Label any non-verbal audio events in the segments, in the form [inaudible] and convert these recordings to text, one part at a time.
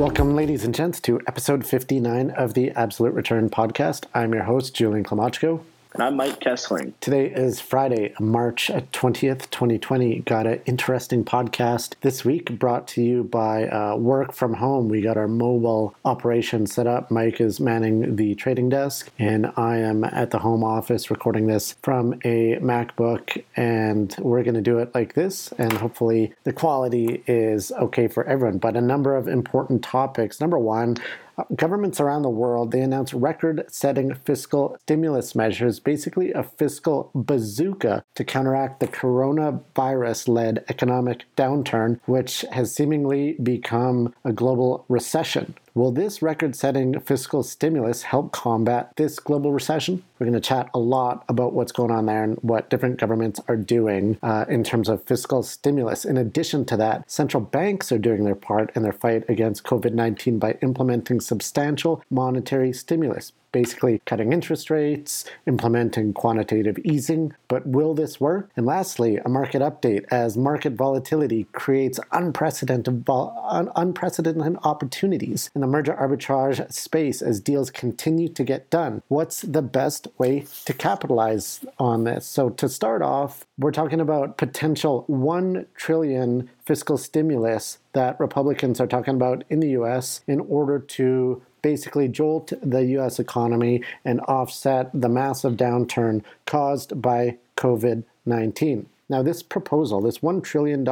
Welcome, ladies and gents, to episode 59 of the Absolute Return podcast. I'm your host, Julian Klymochko. And I'm Mike Kesslering. Today is Friday, March 20th, 2020. Got an interesting podcast this week brought to you by uh, Work From Home. We got our mobile operation set up. Mike is manning the trading desk, and I am at the home office recording this from a MacBook. And we're going to do it like this, and hopefully the quality is okay for everyone. But a number of important topics. Number one, governments around the world they announced record-setting fiscal stimulus measures, basically a fiscal bazooka to counteract the coronavirus-led economic downturn, which has seemingly become a global recession. Will this record setting fiscal stimulus help combat this global recession? We're going to chat a lot about what's going on there and what different governments are doing uh, in terms of fiscal stimulus. In addition to that, central banks are doing their part in their fight against COVID 19 by implementing substantial monetary stimulus basically cutting interest rates, implementing quantitative easing. But will this work? And lastly, a market update as market volatility creates unprecedented, vol- un- unprecedented opportunities in the merger arbitrage space as deals continue to get done. What's the best way to capitalize on this? So, to start off, we're talking about potential 1 trillion fiscal stimulus that Republicans are talking about in the US in order to basically jolt the US economy and offset the massive downturn caused by COVID 19. Now, this proposal, this $1 trillion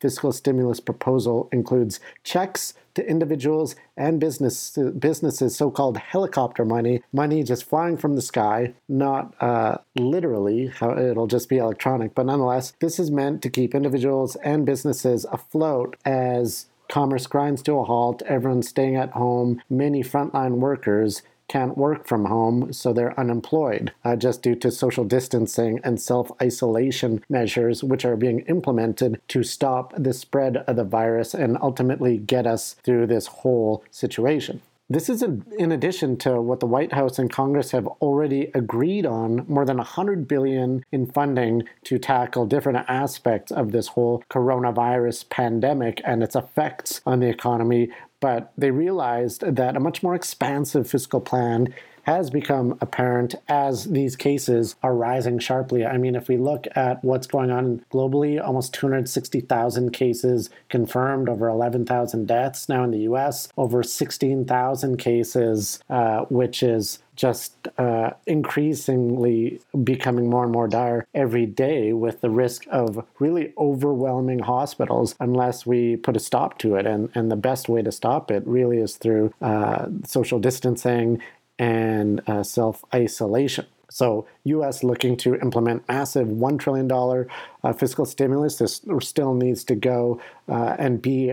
fiscal stimulus proposal, includes checks to individuals and business, businesses, so called helicopter money, money just flying from the sky, not uh, literally, it'll just be electronic, but nonetheless, this is meant to keep individuals and businesses afloat as commerce grinds to a halt, everyone's staying at home, many frontline workers can't work from home, so they're unemployed uh, just due to social distancing and self isolation measures, which are being implemented to stop the spread of the virus and ultimately get us through this whole situation. This is in addition to what the White House and Congress have already agreed on more than 100 billion in funding to tackle different aspects of this whole coronavirus pandemic and its effects on the economy, but they realized that a much more expansive fiscal plan has become apparent as these cases are rising sharply. I mean, if we look at what's going on globally, almost 260,000 cases confirmed, over 11,000 deaths now in the US, over 16,000 cases, uh, which is just uh, increasingly becoming more and more dire every day with the risk of really overwhelming hospitals unless we put a stop to it. And, and the best way to stop it really is through uh, social distancing and uh, self isolation. So, U.S. looking to implement massive $1 trillion uh, fiscal stimulus. This still needs to go uh, and be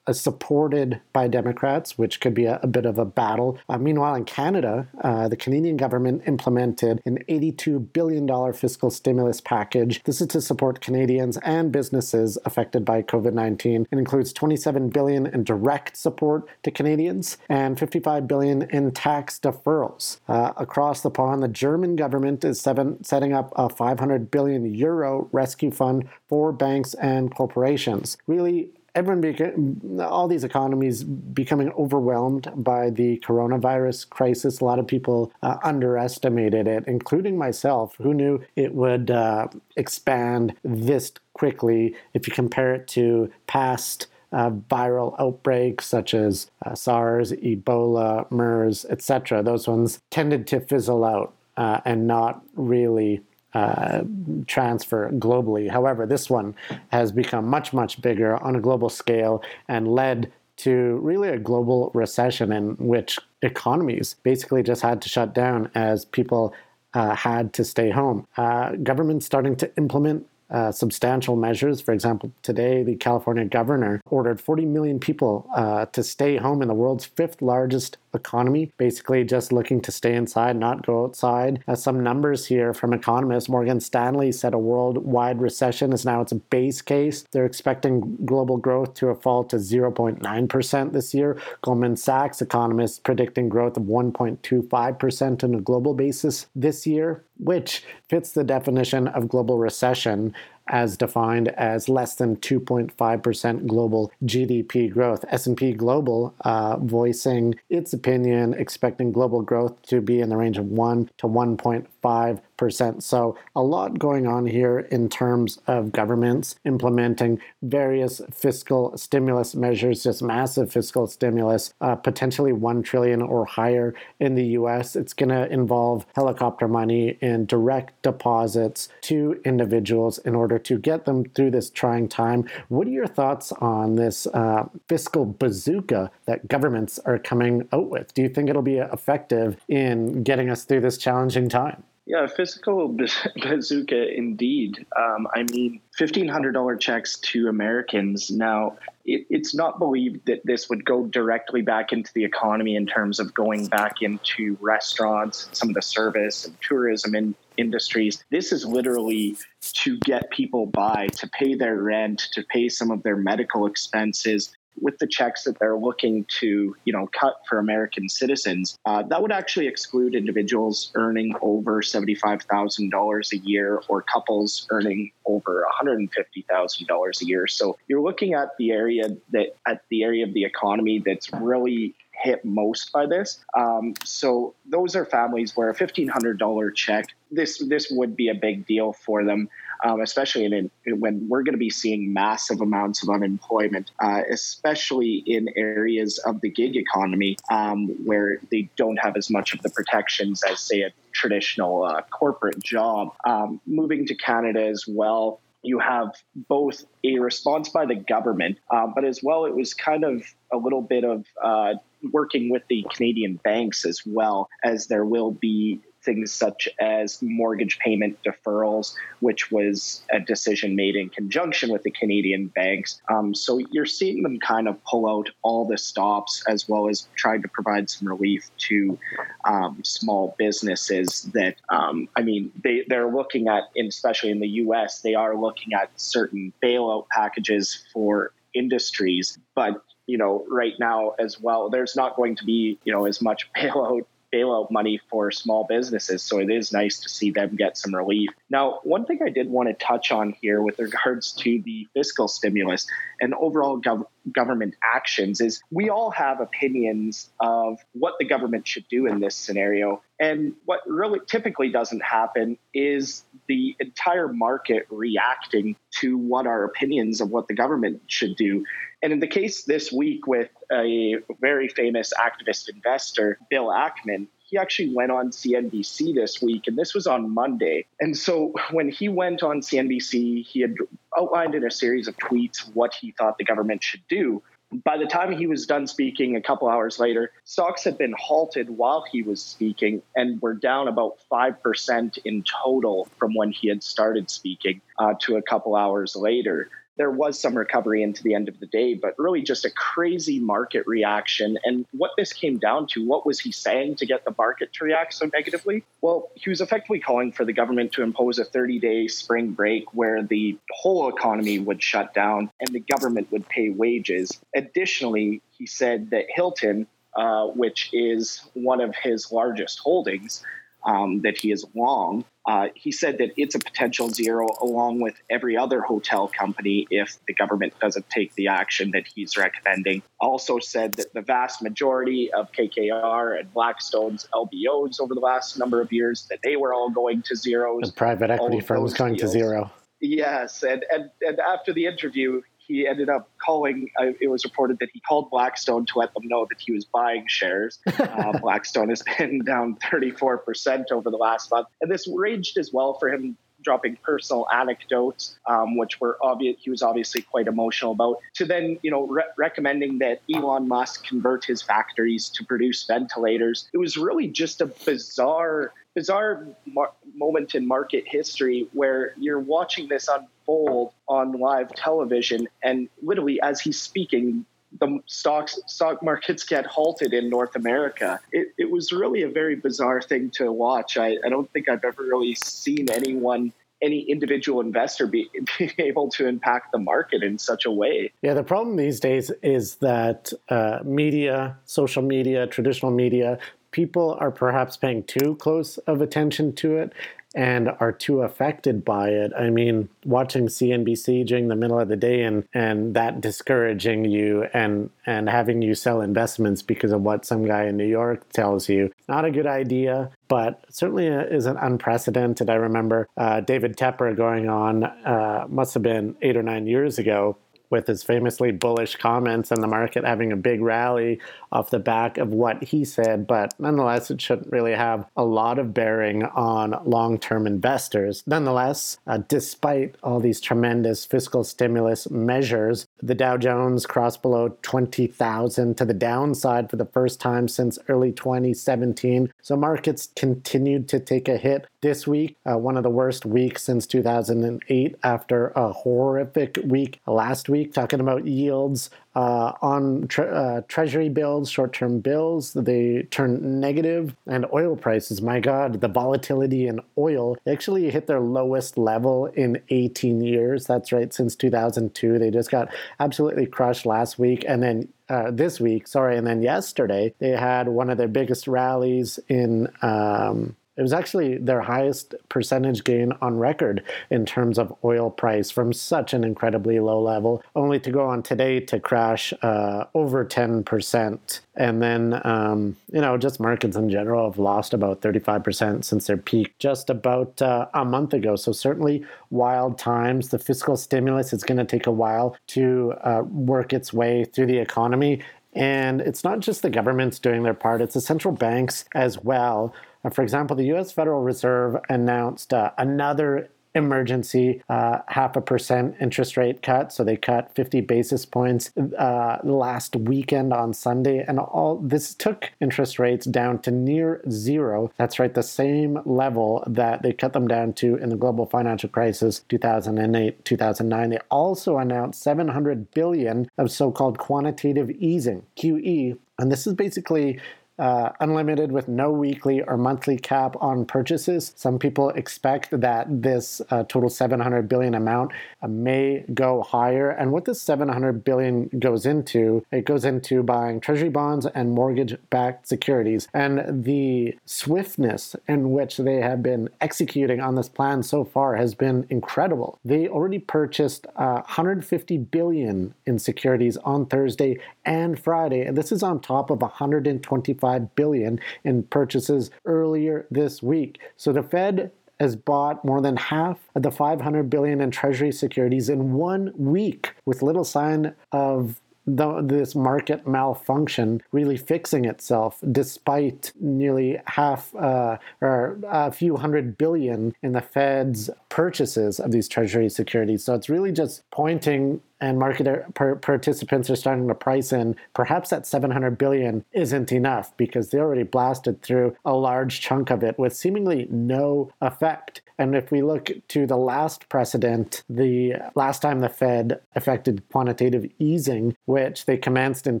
supported by Democrats, which could be a, a bit of a battle. Uh, meanwhile, in Canada, uh, the Canadian government implemented an $82 billion fiscal stimulus package. This is to support Canadians and businesses affected by COVID 19. It includes 27 billion in direct support to Canadians and 55 billion in tax deferrals. Uh, across the pond, the German government is seven, setting up a 500 billion euro rescue fund for banks and corporations. Really, everyone, beca- all these economies becoming overwhelmed by the coronavirus crisis. A lot of people uh, underestimated it, including myself, who knew it would uh, expand this quickly if you compare it to past. Uh, viral outbreaks such as uh, SARS, Ebola, MERS, etc. Those ones tended to fizzle out uh, and not really uh, transfer globally. However, this one has become much, much bigger on a global scale and led to really a global recession in which economies basically just had to shut down as people uh, had to stay home. Uh, governments starting to implement uh, substantial measures. For example, today the California governor ordered 40 million people uh, to stay home in the world's fifth largest economy, basically just looking to stay inside, not go outside. As some numbers here from economists. Morgan Stanley said a worldwide recession is now its base case. They're expecting global growth to fall to 0.9% this year. Goldman Sachs economists predicting growth of 1.25% on a global basis this year, which fits the definition of global recession as defined as less than 2.5% global GDP growth. S&P Global uh, voicing its opinion, expecting global growth to be in the range of 1 to 1.5 percent. So a lot going on here in terms of governments implementing various fiscal stimulus measures, just massive fiscal stimulus, uh, potentially one trillion or higher in the U.S. It's going to involve helicopter money and direct deposits to individuals in order to get them through this trying time. What are your thoughts on this uh, fiscal bazooka that governments are coming out with? Do you think it'll be effective in getting us through this challenging time? Yeah, physical [laughs] bazooka indeed. Um, I mean, $1,500 checks to Americans. Now, it, it's not believed that this would go directly back into the economy in terms of going back into restaurants, some of the service and tourism in, industries. This is literally to get people by, to pay their rent, to pay some of their medical expenses, with the checks that they're looking to, you know, cut for American citizens, uh, that would actually exclude individuals earning over seventy-five thousand dollars a year or couples earning over one hundred fifty thousand dollars a year. So you're looking at the area that at the area of the economy that's really hit most by this. Um, so those are families where a fifteen hundred dollar check this this would be a big deal for them um, especially in, in, when we're going to be seeing massive amounts of unemployment, uh, especially in areas of the gig economy um, where they don't have as much of the protections as, say, a traditional uh, corporate job. Um, moving to Canada as well, you have both a response by the government, uh, but as well, it was kind of a little bit of uh, working with the Canadian banks as well, as there will be things such as mortgage payment deferrals, which was a decision made in conjunction with the Canadian banks. Um, so you're seeing them kind of pull out all the stops as well as trying to provide some relief to um, small businesses that, um, I mean, they, they're looking at, especially in the US, they are looking at certain bailout packages for industries, but you know, right now as well, there's not going to be, you know, as much [laughs] bailout bailout money for small businesses. So it is nice to see them get some relief. Now, one thing I did want to touch on here with regards to the fiscal stimulus and overall gov- government actions is we all have opinions of what the government should do in this scenario. And what really typically doesn't happen is the entire market reacting to what our opinions of what the government should do. And in the case this week with a very famous activist investor, Bill Ackman, he actually went on CNBC this week, and this was on Monday. And so when he went on CNBC, he had outlined in a series of tweets what he thought the government should do. By the time he was done speaking, a couple hours later, stocks had been halted while he was speaking and were down about 5% in total from when he had started speaking uh, to a couple hours later there was some recovery into the end of the day, but really just a crazy market reaction. And what this came down to, what was he saying to get the market to react so negatively? Well, he was effectively calling for the government to impose a 30 day spring break where the whole economy would shut down and the government would pay wages. Additionally, he said that Hilton, uh, which is one of his largest holdings, um, that he is long. Uh, he said that it's a potential zero along with every other hotel company if the government doesn't take the action that he's recommending. Also said that the vast majority of KKR and Blackstone's LBOs over the last number of years that they were all going to zeros. The private equity firms going deals. to zero. Yes, and, and and after the interview, he ended up calling. Uh, it was reported that he called Blackstone to let them know that he was buying shares. [laughs] Uh, Blackstone has been [laughs] down 34% over the last month, and this raged as well for him. Dropping personal anecdotes, um, which were obvious, he was obviously quite emotional about. To then, you know, re- recommending that Elon Musk convert his factories to produce ventilators. It was really just a bizarre bizarre mar- moment in market history where you're watching this unfold on live television, and literally as he's speaking, the stocks stock markets get halted in North America. It, it was really a very bizarre thing to watch. I, I don't think I've ever really seen anyone any individual investor be, [laughs] be, able to impact the market in such a way. Yeah, the problem these days is that uh, media, social media, traditional media, people are perhaps paying too close of attention to it and are too affected by it. I mean, watching CNBC during the middle of the day and and that discouraging you and and having you sell investments because of what some guy in New York tells you, not a good idea. But certainly isn't unprecedented. I remember uh, David Tepper going on, uh, must have been eight or nine years ago, with his famously bullish comments and the market having a big rally off the back of what he said. But nonetheless, it shouldn't really have a lot of bearing on long term investors. Nonetheless, uh, despite all these tremendous fiscal stimulus measures, the Dow Jones crossed below 20,000 to the downside for the first time since early 2017. So markets continued to take a hit this week, uh, one of the worst weeks since 2008 after a horrific week last week, talking about yields uh, on tre- uh, treasury bills, short term bills. They turn negative, and oil prices, my God, the volatility in oil actually hit their lowest level in 18 years. That's right, since 2002. They just got absolutely crushed last week. And then uh, this week, sorry, and then yesterday, they had one of their biggest rallies in. Um, it was actually their highest percentage gain on record in terms of oil price from such an incredibly low level, only to go on today to crash uh, over 10%. And then, um, you know, just markets in general have lost about 35% since their peak just about uh, a month ago. So, certainly wild times. The fiscal stimulus is going to take a while to uh, work its way through the economy. And it's not just the governments doing their part, it's the central banks as well. Uh, for example, the US Federal Reserve announced uh, another emergency uh, half a percent interest rate cut. So they cut 50 basis points uh, last weekend on Sunday. And all this took interest rates down to near zero. That's right, the same level that they cut them down to in the global financial crisis 2008, 2009. They also announced 700 billion of so-called quantitative easing, QE. And this is basically uh, unlimited with no weekly or monthly cap on purchases. Some people expect that this uh, total 700 billion amount uh, may go higher. And what this 700 billion goes into, it goes into buying treasury bonds and mortgage-backed securities. And the swiftness in which they have been executing on this plan so far has been incredible. They already purchased 150 uh, billion in securities on Thursday and Friday, and this is on top of 125 billion in purchases earlier this week. So the Fed has bought more than half of the 500 billion in treasury securities in one week with little sign of the, this market malfunction really fixing itself despite nearly half uh, or a few hundred billion in the Fed's purchases of these treasury securities. So it's really just pointing and market participants are starting to price in perhaps that 700 billion isn't enough because they already blasted through a large chunk of it with seemingly no effect and if we look to the last precedent, the last time the Fed affected quantitative easing, which they commenced in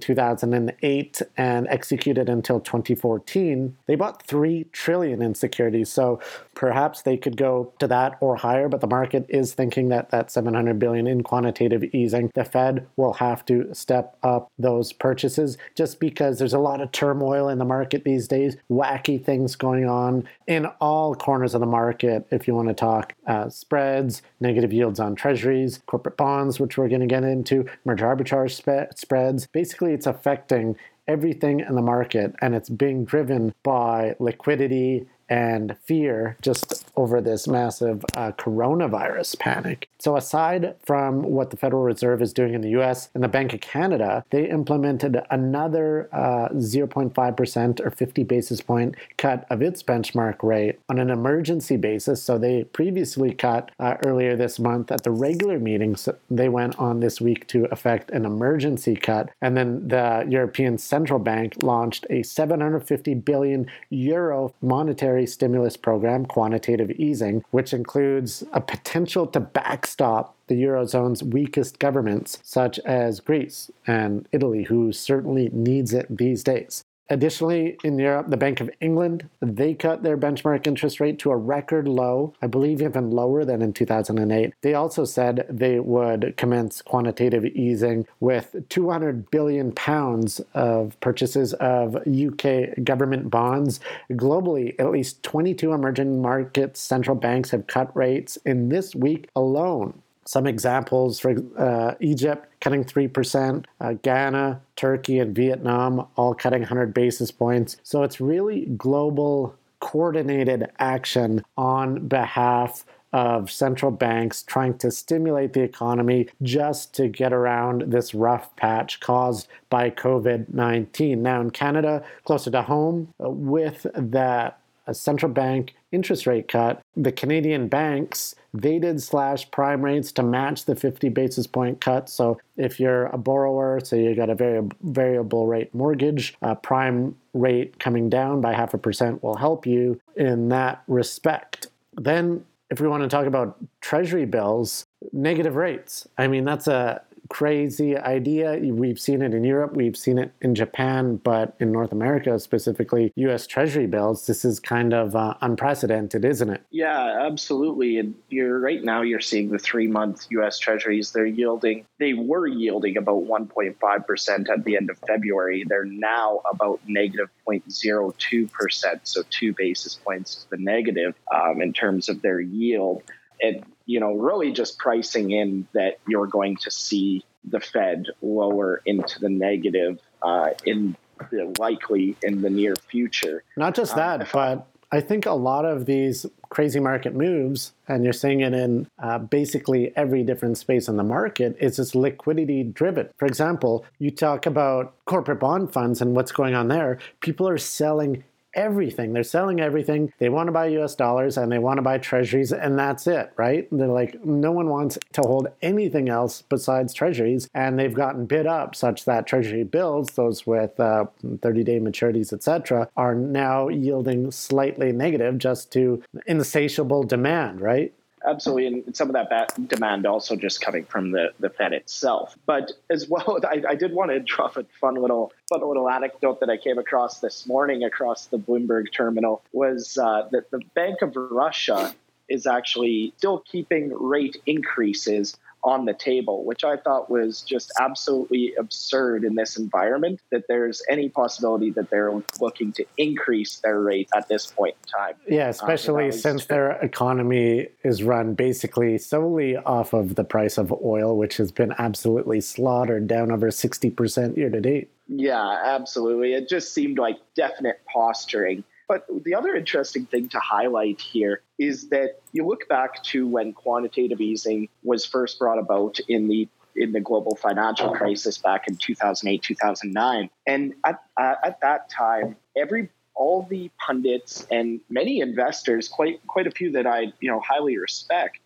2008 and executed until 2014, they bought 3 trillion in securities. So perhaps they could go to that or higher, but the market is thinking that that 700 billion in quantitative easing, the Fed will have to step up those purchases just because there's a lot of turmoil in the market these days, wacky things going on in all corners of the market. If you want to talk uh, spreads, negative yields on treasuries, corporate bonds, which we're going to get into, merger arbitrage spe- spreads. Basically, it's affecting everything in the market and it's being driven by liquidity and fear just over this massive uh, coronavirus panic. So, aside from what the Federal Reserve is doing in the US and the Bank of Canada, they implemented another uh, 0.5% or 50 basis point cut of its benchmark rate on an emergency basis. So, they previously cut uh, earlier this month at the regular meetings. They went on this week to effect an emergency cut. And then the European Central Bank launched a 750 billion euro monetary monetary stimulus program, quantitative easing, which includes a potential to backstop the Eurozone's weakest governments, such as Greece and Italy, who certainly needs it these days. Additionally, in Europe, the Bank of England, they cut their benchmark interest rate to a record low, I believe even lower than in 2008. They also said they would commence quantitative easing with 200 billion pounds of purchases of UK government bonds. Globally, at least 22 emerging markets central banks have cut rates in this week alone. Some examples for uh, Egypt cutting 3%, uh, Ghana, Turkey, and Vietnam all cutting 100 basis points. So it's really global coordinated action on behalf of central banks trying to stimulate the economy just to get around this rough patch caused by COVID 19. Now, in Canada, closer to home, uh, with that a central bank interest rate cut, the Canadian banks they did slash prime rates to match the 50 basis point cut. So if you're a borrower, so you got a very variable rate mortgage, a prime rate coming down by half a percent will help you in that respect. Then if we want to talk about treasury bills, negative rates. I mean, that's a crazy idea. We've seen it in Europe, we've seen it in Japan, but in North America, specifically US Treasury bills, this is kind of uh, unprecedented, isn't it? Yeah, absolutely. And you're right now, you're seeing the three month US Treasuries, they're yielding, they were yielding about 1.5% at the end of February. They're now about negative 0.02%, so two basis points to the negative um, in terms of their yield. And you know, really just pricing in that you're going to see the Fed lower into the negative uh, in the, likely in the near future. Not just uh, that, um, but I think a lot of these crazy market moves, and you're seeing it in uh, basically every different space in the market, is just liquidity driven. For example, you talk about corporate bond funds and what's going on there. People are selling everything. They're selling everything. They want to buy US dollars and they want to buy treasuries, and that's it, right? They're like, no one wants to hold anything else besides treasuries. And they've gotten bid up such that treasury bills, those with 30 uh, day maturities, etc., are now yielding slightly negative just to insatiable demand, right? Absolutely, and some of that demand also just coming from the, the Fed itself. But as [laughs] well, I, I did want to drop a fun little fun little anecdote that I came across this morning across the Bloomberg terminal was uh, that the Bank of Russia is actually still keeping rate increases on the table, which I thought was just absolutely absurd in this environment that there's any possibility that they're looking to increase their rate at this point in time. Yeah, especially uh, since their economy is run basically solely off of the price of oil, which has been absolutely slaughtered down over 60% year to date. Yeah, absolutely. It just seemed like definite posturing but the other interesting thing to highlight here is that you look back to when quantitative easing was first brought about in the in the global financial crisis back in 2008 2009 and at, uh, at that time every all the pundits and many investors quite quite a few that I you know highly respect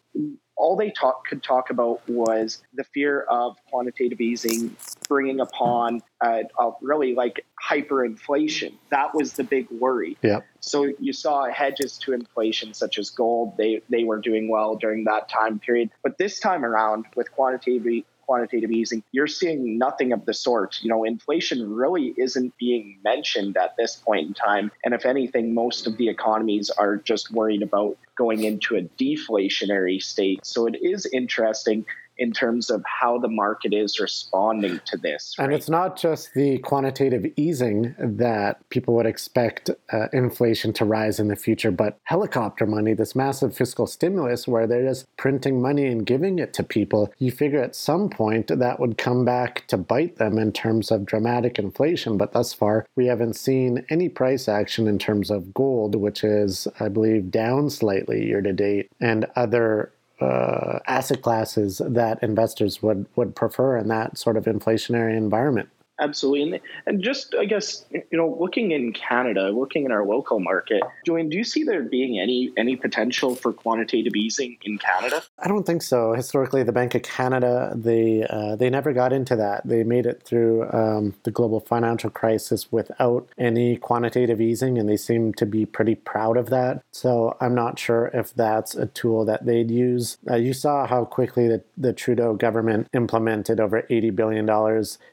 all they talk could talk about was the fear of quantitative easing bringing upon uh, uh, really like hyperinflation. That was the big worry. Yeah. So you saw hedges to inflation, such as gold. They they were doing well during that time period. But this time around, with quantitative quantitative easing, you're seeing nothing of the sort. You know, inflation really isn't being mentioned at this point in time. And if anything, most of the economies are just worried about going into a deflationary state. So it is interesting in terms of how the market is responding to this. Right? And it's not just the quantitative easing that people would expect uh, inflation to rise in the future, but helicopter money, this massive fiscal stimulus where they're just printing money and giving it to people. You figure at some point that would come back to bite them in terms of dramatic inflation, but thus far we haven't seen any price action in terms of gold, which is, I believe, down slightly year to date, and other uh, asset classes that investors would would prefer in that sort of inflationary environment. Absolutely. And, and just, I guess, you know, looking in Canada, looking in our local market, Julian, do you see there being any any potential for quantitative easing in Canada? I don't think so. Historically, the Bank of Canada, they, uh, they never got into that. They made it through um, the global financial crisis without any quantitative easing, and they seem to be pretty proud of that. So I'm not sure if that's a tool that they'd use. Uh, you saw how quickly the, the Trudeau government implemented over $80 billion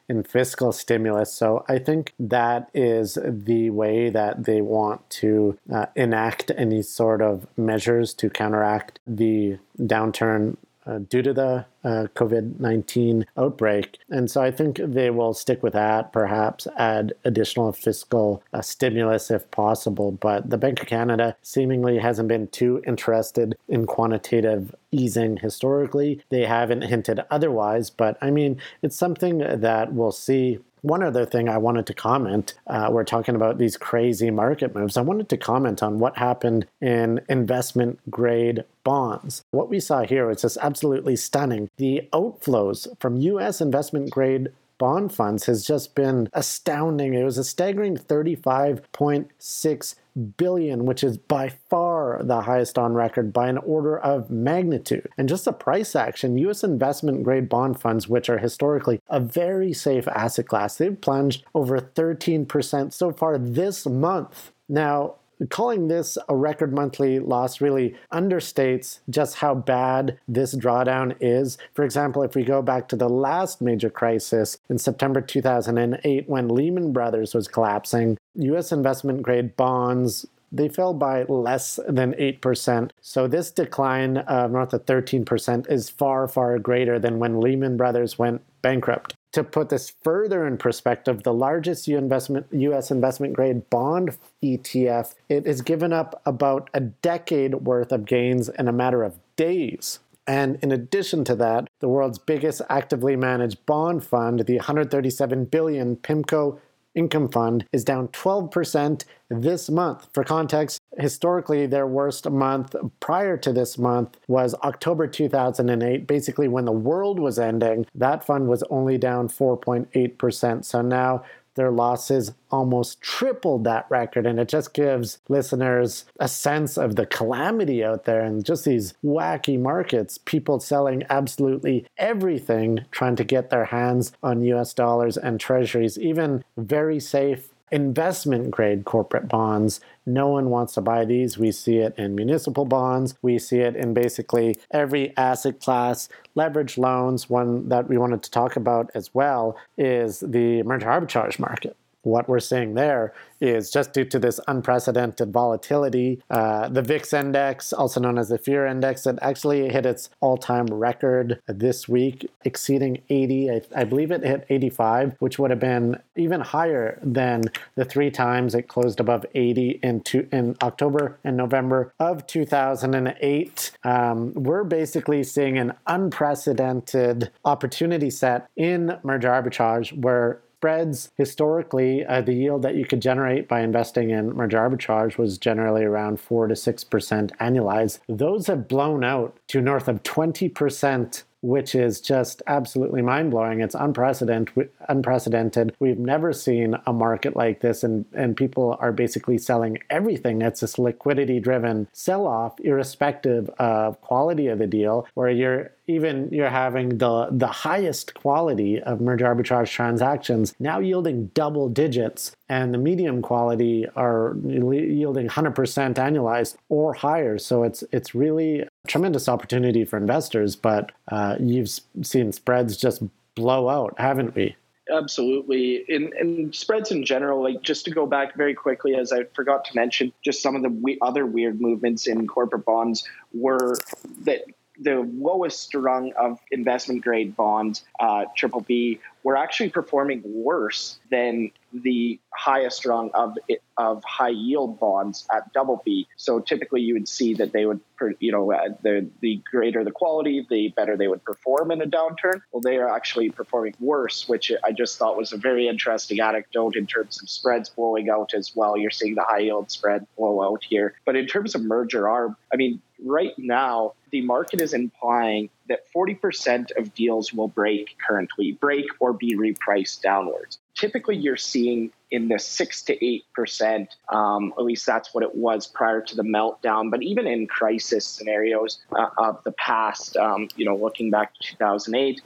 in fiscal stimulus. So I think that is the way that they want to uh, enact any sort of measures to counteract the downturn uh, due to the uh, COVID 19 outbreak. And so I think they will stick with that, perhaps add additional fiscal uh, stimulus if possible. But the Bank of Canada seemingly hasn't been too interested in quantitative easing historically. They haven't hinted otherwise, but I mean, it's something that we'll see one other thing I wanted to comment uh, we're talking about these crazy market moves. I wanted to comment on what happened in investment grade bonds. What we saw here is just absolutely stunning. The outflows from US investment grade bond funds has just been astounding. It was a staggering 35.6 billion, which is by far the highest on record by an order of magnitude. And just the price action, US investment grade bond funds, which are historically a very safe asset class, they've plunged over 13% so far this month. Now, calling this a record monthly loss really understates just how bad this drawdown is. For example, if we go back to the last major crisis in September 2008 when Lehman Brothers was collapsing, US investment grade bonds they fell by less than 8%. So this decline of north of 13% is far, far greater than when Lehman Brothers went bankrupt. To put this further in perspective, the largest US investment grade bond ETF, it has given up about a decade worth of gains in a matter of days. And in addition to that, the world's biggest actively managed bond fund, the 137 billion PIMCO income fund is down 12% this month. For context, historically, their worst month prior to this month was October 2008, basically when the world was ending. That fund was only down 4.8%. So now their losses almost tripled that record. And it just gives listeners a sense of the calamity out there and just these wacky markets, people selling absolutely everything, trying to get their hands on US dollars and treasuries, even very safe investment grade corporate bonds. No one wants to buy these. We see it in municipal bonds. We see it in basically every asset class. Leverage loans, one that we wanted to talk about as well, is the merger arbitrage market what we're seeing there is just due to this unprecedented volatility. Uh, the VIX index, also known as the fear index, it actually hit its all time record this week, exceeding 80. I, I, believe it hit 85, which would have been even higher than the three times it closed above 80 in, two, in October and November of 2008. Um, we're basically seeing an unprecedented opportunity set in merger arbitrage where spreads historically uh, the yield that you could generate by investing in merger arbitrage was generally around 4 to 6% annualized those have blown out to north of 20% which is just absolutely mind blowing. It's unprecedented. Unprecedented. We've never seen a market like this, and and people are basically selling everything. It's this liquidity driven sell off, irrespective of quality of the deal, where you're even you're having the the highest quality of merger arbitrage transactions now yielding double digits and the medium quality are yielding 100% annualized or higher. So it's it's really a tremendous opportunity for investors but uh, you've seen spreads just blow out haven't we? Absolutely. In, in spreads in general like just to go back very quickly as i forgot to mention just some of the we- other weird movements in corporate bonds were that the lowest rung of investment grade bonds, uh, triple B, were actually performing worse than the highest rung of of high yield bonds at double B. So typically, you would see that they would, you know, uh, the the greater the quality, the better they would perform in a downturn. Well, they are actually performing worse, which I just thought was a very interesting anecdote in terms of spreads blowing out as well. You're seeing the high yield spread blow out here, but in terms of merger arb, I mean, right now the market is implying that 40% of deals will break currently, break or be repriced downwards. Typically, you're seeing in the six to eight percent. Um, at least that's what it was prior to the meltdown. But even in crisis scenarios uh, of the past, um, you know, looking back to 2008,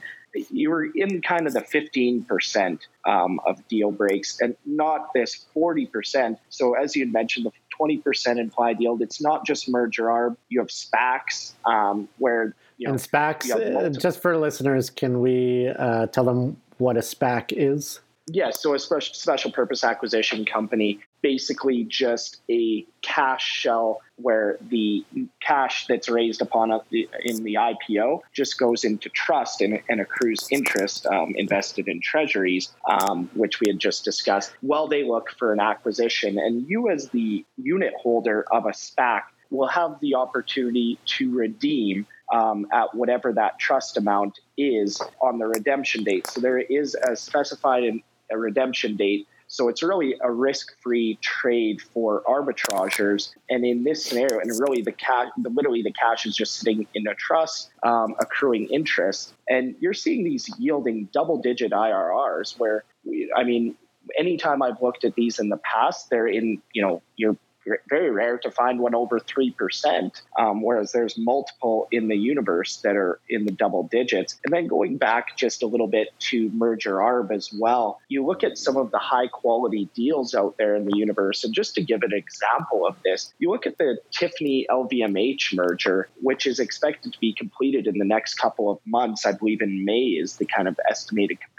you were in kind of the 15% um, of deal breaks and not this 40%. So, as you mentioned, the 20% implied yield, it's not just merger arb. You have SPACs um, where, you know, and SPACs, uh, just for listeners, can we uh, tell them what a SPAC is? Yes, so a special, special purpose acquisition company, basically just a cash shell where the cash that's raised upon a, in the IPO just goes into trust and, and accrues interest um, invested in treasuries, um, which we had just discussed, while they look for an acquisition. And you, as the unit holder of a SPAC, will have the opportunity to redeem um, at whatever that trust amount is on the redemption date. So there is a specified a redemption date. So it's really a risk-free trade for arbitragers. And in this scenario, and really the cash, literally the cash is just sitting in a trust, um, accruing interest. And you're seeing these yielding double-digit IRRs. Where I mean, anytime I've looked at these in the past, they're in you know you're very rare to find one over 3%, um, whereas there's multiple in the universe that are in the double digits. And then going back just a little bit to merger arb as well, you look at some of the high quality deals out there in the universe. And just to give an example of this, you look at the Tiffany LVMH merger, which is expected to be completed in the next couple of months. I believe in May is the kind of estimated completion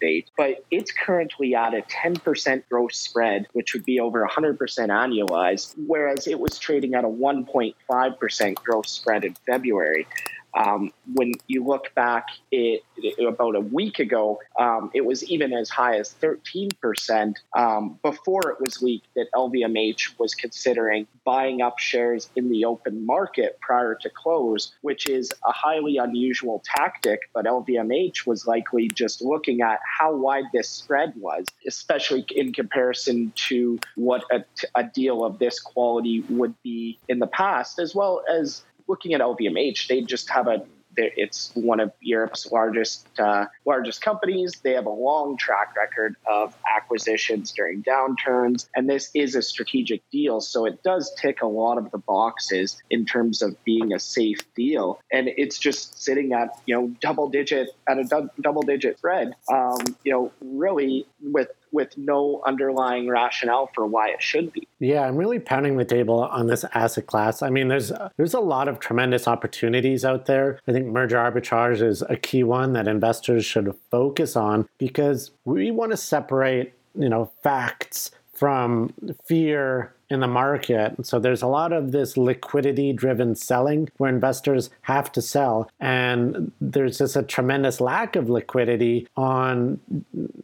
date, but it's currently at a 10% gross spread, which would be over 100% annualized, whereas it was trading at a 1.5% gross spread in February. Um, when you look back it, it, about a week ago, um, it was even as high as 13% um, before it was leaked that LVMH was considering buying up shares in the open market prior to close, which is a highly unusual tactic. But LVMH was likely just looking at how wide this spread was, especially in comparison to what a, a deal of this quality would be in the past, as well as looking at LVMH, they just have a it's one of Europe's largest uh, largest companies. They have a long track record of acquisitions during downturns, and this is a strategic deal. So it does tick a lot of the boxes in terms of being a safe deal, and it's just sitting at you know double digit at a double digit spread. Um, you know, really with with no underlying rationale for why it should be. Yeah, I'm really pounding the table on this asset class. I mean, there's there's a lot of tremendous opportunities out there. I think merger arbitrage is a key one that investors should focus on because we want to separate, you know, facts from fear in the market. So there's a lot of this liquidity driven selling where investors have to sell. And there's just a tremendous lack of liquidity on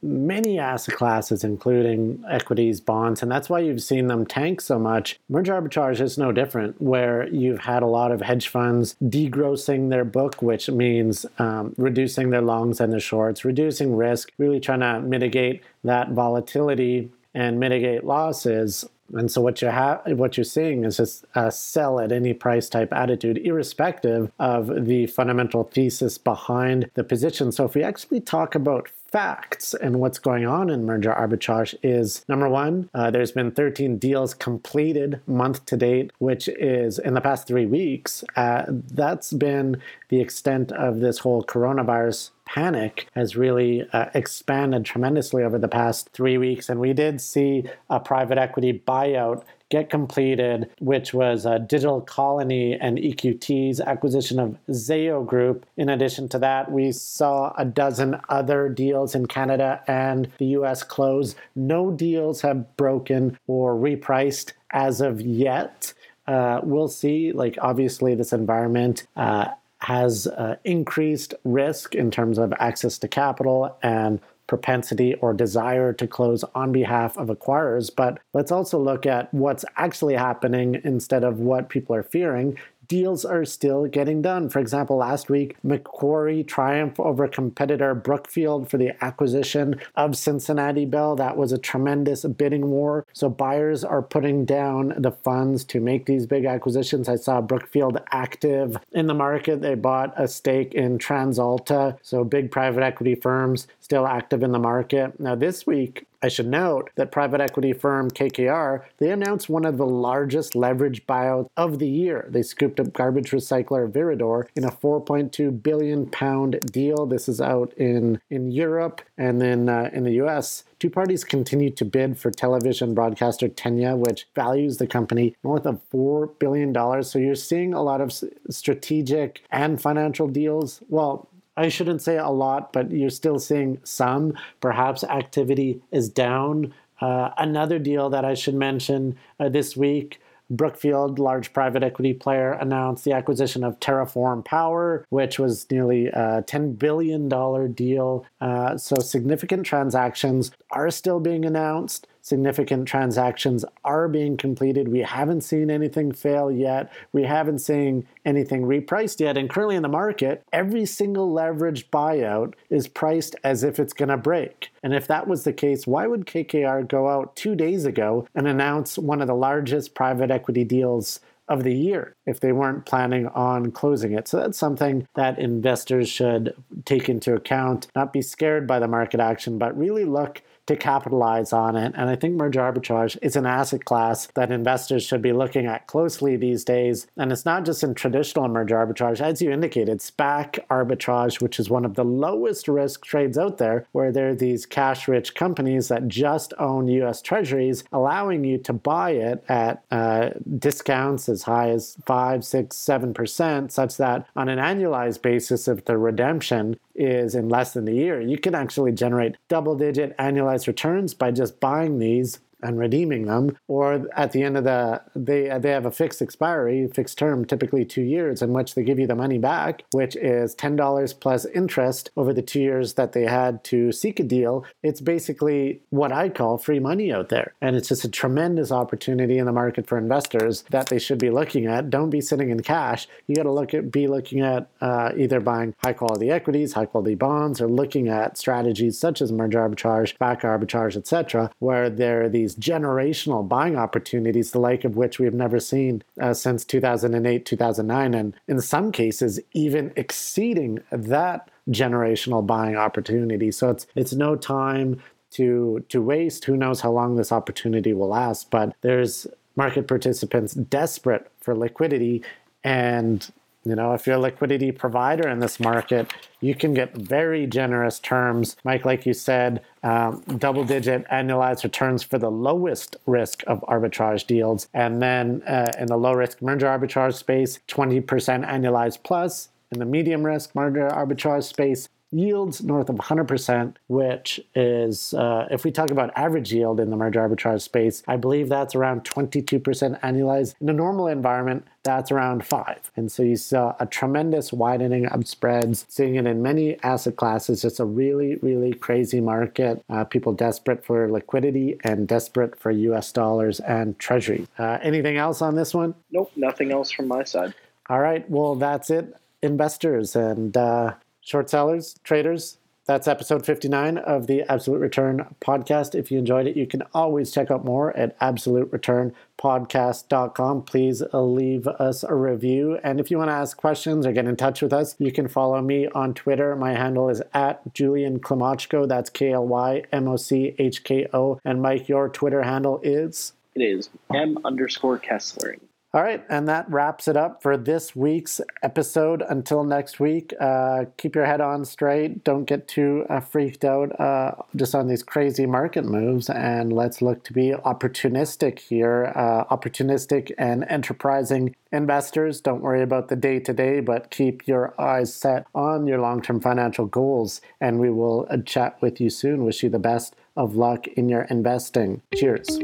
many asset classes, including equities, bonds. And that's why you've seen them tank so much. Merger arbitrage is no different, where you've had a lot of hedge funds degrossing their book, which means um, reducing their longs and their shorts, reducing risk, really trying to mitigate that volatility and mitigate losses and so what you have, what you're seeing is just a sell at any price type attitude, irrespective of the fundamental thesis behind the position. So if we actually talk about facts and what's going on in merger arbitrage is number one, uh, there's been 13 deals completed month to date, which is in the past three weeks. Uh, that's been the extent of this whole coronavirus panic has really uh, expanded tremendously over the past three weeks. And we did see a private equity buyout get completed, which was a Digital Colony and EQT's acquisition of Zayo Group. In addition to that, we saw a dozen other deals in Canada and the US close. No deals have broken or repriced as of yet. Uh, we'll see. Like, obviously, this environment uh, has uh, increased risk in terms of access to capital and propensity or desire to close on behalf of acquirers. But let's also look at what's actually happening instead of what people are fearing. Deals are still getting done. For example, last week, Macquarie triumphed over competitor Brookfield for the acquisition of Cincinnati Bell. That was a tremendous bidding war. So buyers are putting down the funds to make these big acquisitions. I saw Brookfield active in the market. They bought a stake in TransAlta. So big private equity firms still active in the market. Now, this week, I should note that private equity firm KKR, they announced one of the largest leverage buyouts of the year. They scooped up garbage recycler Viridor in a 4.2 billion pound deal. This is out in in Europe and then uh, in the US. Two parties continue to bid for television broadcaster Tegna, which values the company north of $4 billion. So you're seeing a lot of strategic and financial deals. Well, I shouldn't say a lot, but you're still seeing some. Perhaps activity is down. Uh, another deal that I should mention uh, this week Brookfield, large private equity player, announced the acquisition of TerraForm Power, which was nearly a $10 billion deal. Uh, so significant transactions are still being announced significant transactions are being completed. We haven't seen anything fail yet. We haven't seen anything repriced yet. And currently in the market, every single leveraged buyout is priced as if it's going to break. And if that was the case, why would KKR go out two days ago and announce one of the largest private equity deals of the year if they weren't planning on closing it. So that's something that investors should take into account, not be scared by the market action, but really look to capitalize on it. And I think merger arbitrage is an asset class that investors should be looking at closely these days. And it's not just in traditional merger arbitrage, as you indicated, SPAC arbitrage, which is one of the lowest risk trades out there, where there are these cash rich companies that just own US treasuries, allowing you to buy it at uh, discounts as high as 5, 6, 7%, such that on an annualized basis, if the redemption is in less than a year, you can actually generate double digit annualized returns by just buying these and redeeming them, or at the end of the they they have a fixed expiry, fixed term, typically two years, in which they give you the money SPAC, which is ten dollars plus interest over the two years that they had to seek a deal. It's basically what I call free money out there, and it's just a tremendous opportunity in the market for investors that they should be looking at. Don't be sitting in cash. You got to look at be looking at uh, either buying high quality equities, high quality bonds, or looking at strategies such as merger arbitrage, back arbitrage, etc., where there are these these generational buying opportunities, the like of which we have never seen uh, since 2008, 2009, and in some cases, even exceeding that generational buying opportunity. So it's it's no time to to waste. Who knows how long this opportunity will last? But there's market participants desperate for liquidity and you know, if you're a liquidity provider in this market, you can get very generous terms. Mike, like you said, um, double digit annualized returns for the lowest risk of arbitrage deals. And then uh, in the low risk merger arbitrage space, 20% annualized plus. In the medium risk merger arbitrage space, yields north of 100%, which is, uh, if we talk about average yield in the merger arbitrage space, I believe that's around 22% annualized. In a normal environment, that's around 5 And so you saw a tremendous widening of spreads, seeing it in many asset classes. It's a really, really crazy market. Uh, people desperate for liquidity and desperate for US dollars and treasury. Uh, anything else on this one? Nope, nothing else from my side. All right, well, that's it, investors. And uh, short sellers, traders. That's episode 59 of the Absolute Return podcast. If you enjoyed it, you can always check out more at absolutereturnpodcast.com. Please leave us a review. And if you want to ask questions or get in touch with us, you can follow me on Twitter. My handle is at Julian Klymochko. That's K L Y M O C H K O. And Mike, your Twitter handle is? It is M underscore Kesslering. All right, and that wraps it up for this week's episode. Until next week, uh, keep your head on straight. Don't get too uh, freaked out uh, just on these crazy market moves, and let's look to be opportunistic here. Uh, opportunistic and enterprising investors. Don't worry about the day to day, but keep your eyes set on your long term financial goals. And we will uh, chat with you soon. Wish you the best of luck in your investing. Cheers.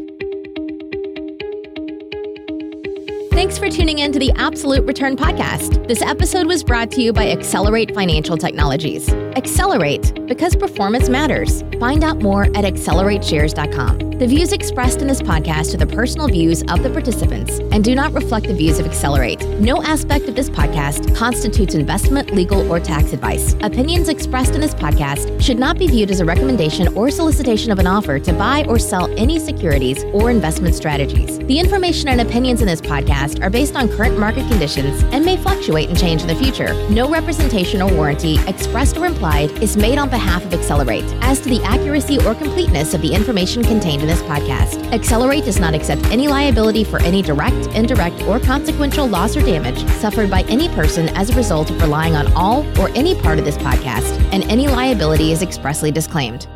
Thanks for tuning in to the Absolute Return Podcast. This episode was brought to you by Accelerate Financial Technologies. Accelerate, because performance matters. Find out more at accelerateshares.com. The views expressed in this podcast are the personal views of the participants and do not reflect the views of Accelerate. No aspect of this podcast constitutes investment, legal, or tax advice. Opinions expressed in this podcast should not be viewed as a recommendation or solicitation of an offer to buy or sell any securities or investment strategies. The information and opinions in this podcast are based on current market conditions and may fluctuate and change in the future. No representation or warranty, expressed or implied, is made on behalf of Accelerate as to the accuracy or completeness of the information contained in this podcast. Accelerate does not accept any liability for any direct, indirect, or consequential loss or damage suffered by any person as a result of relying on all or any part of this podcast, and any liability is expressly disclaimed.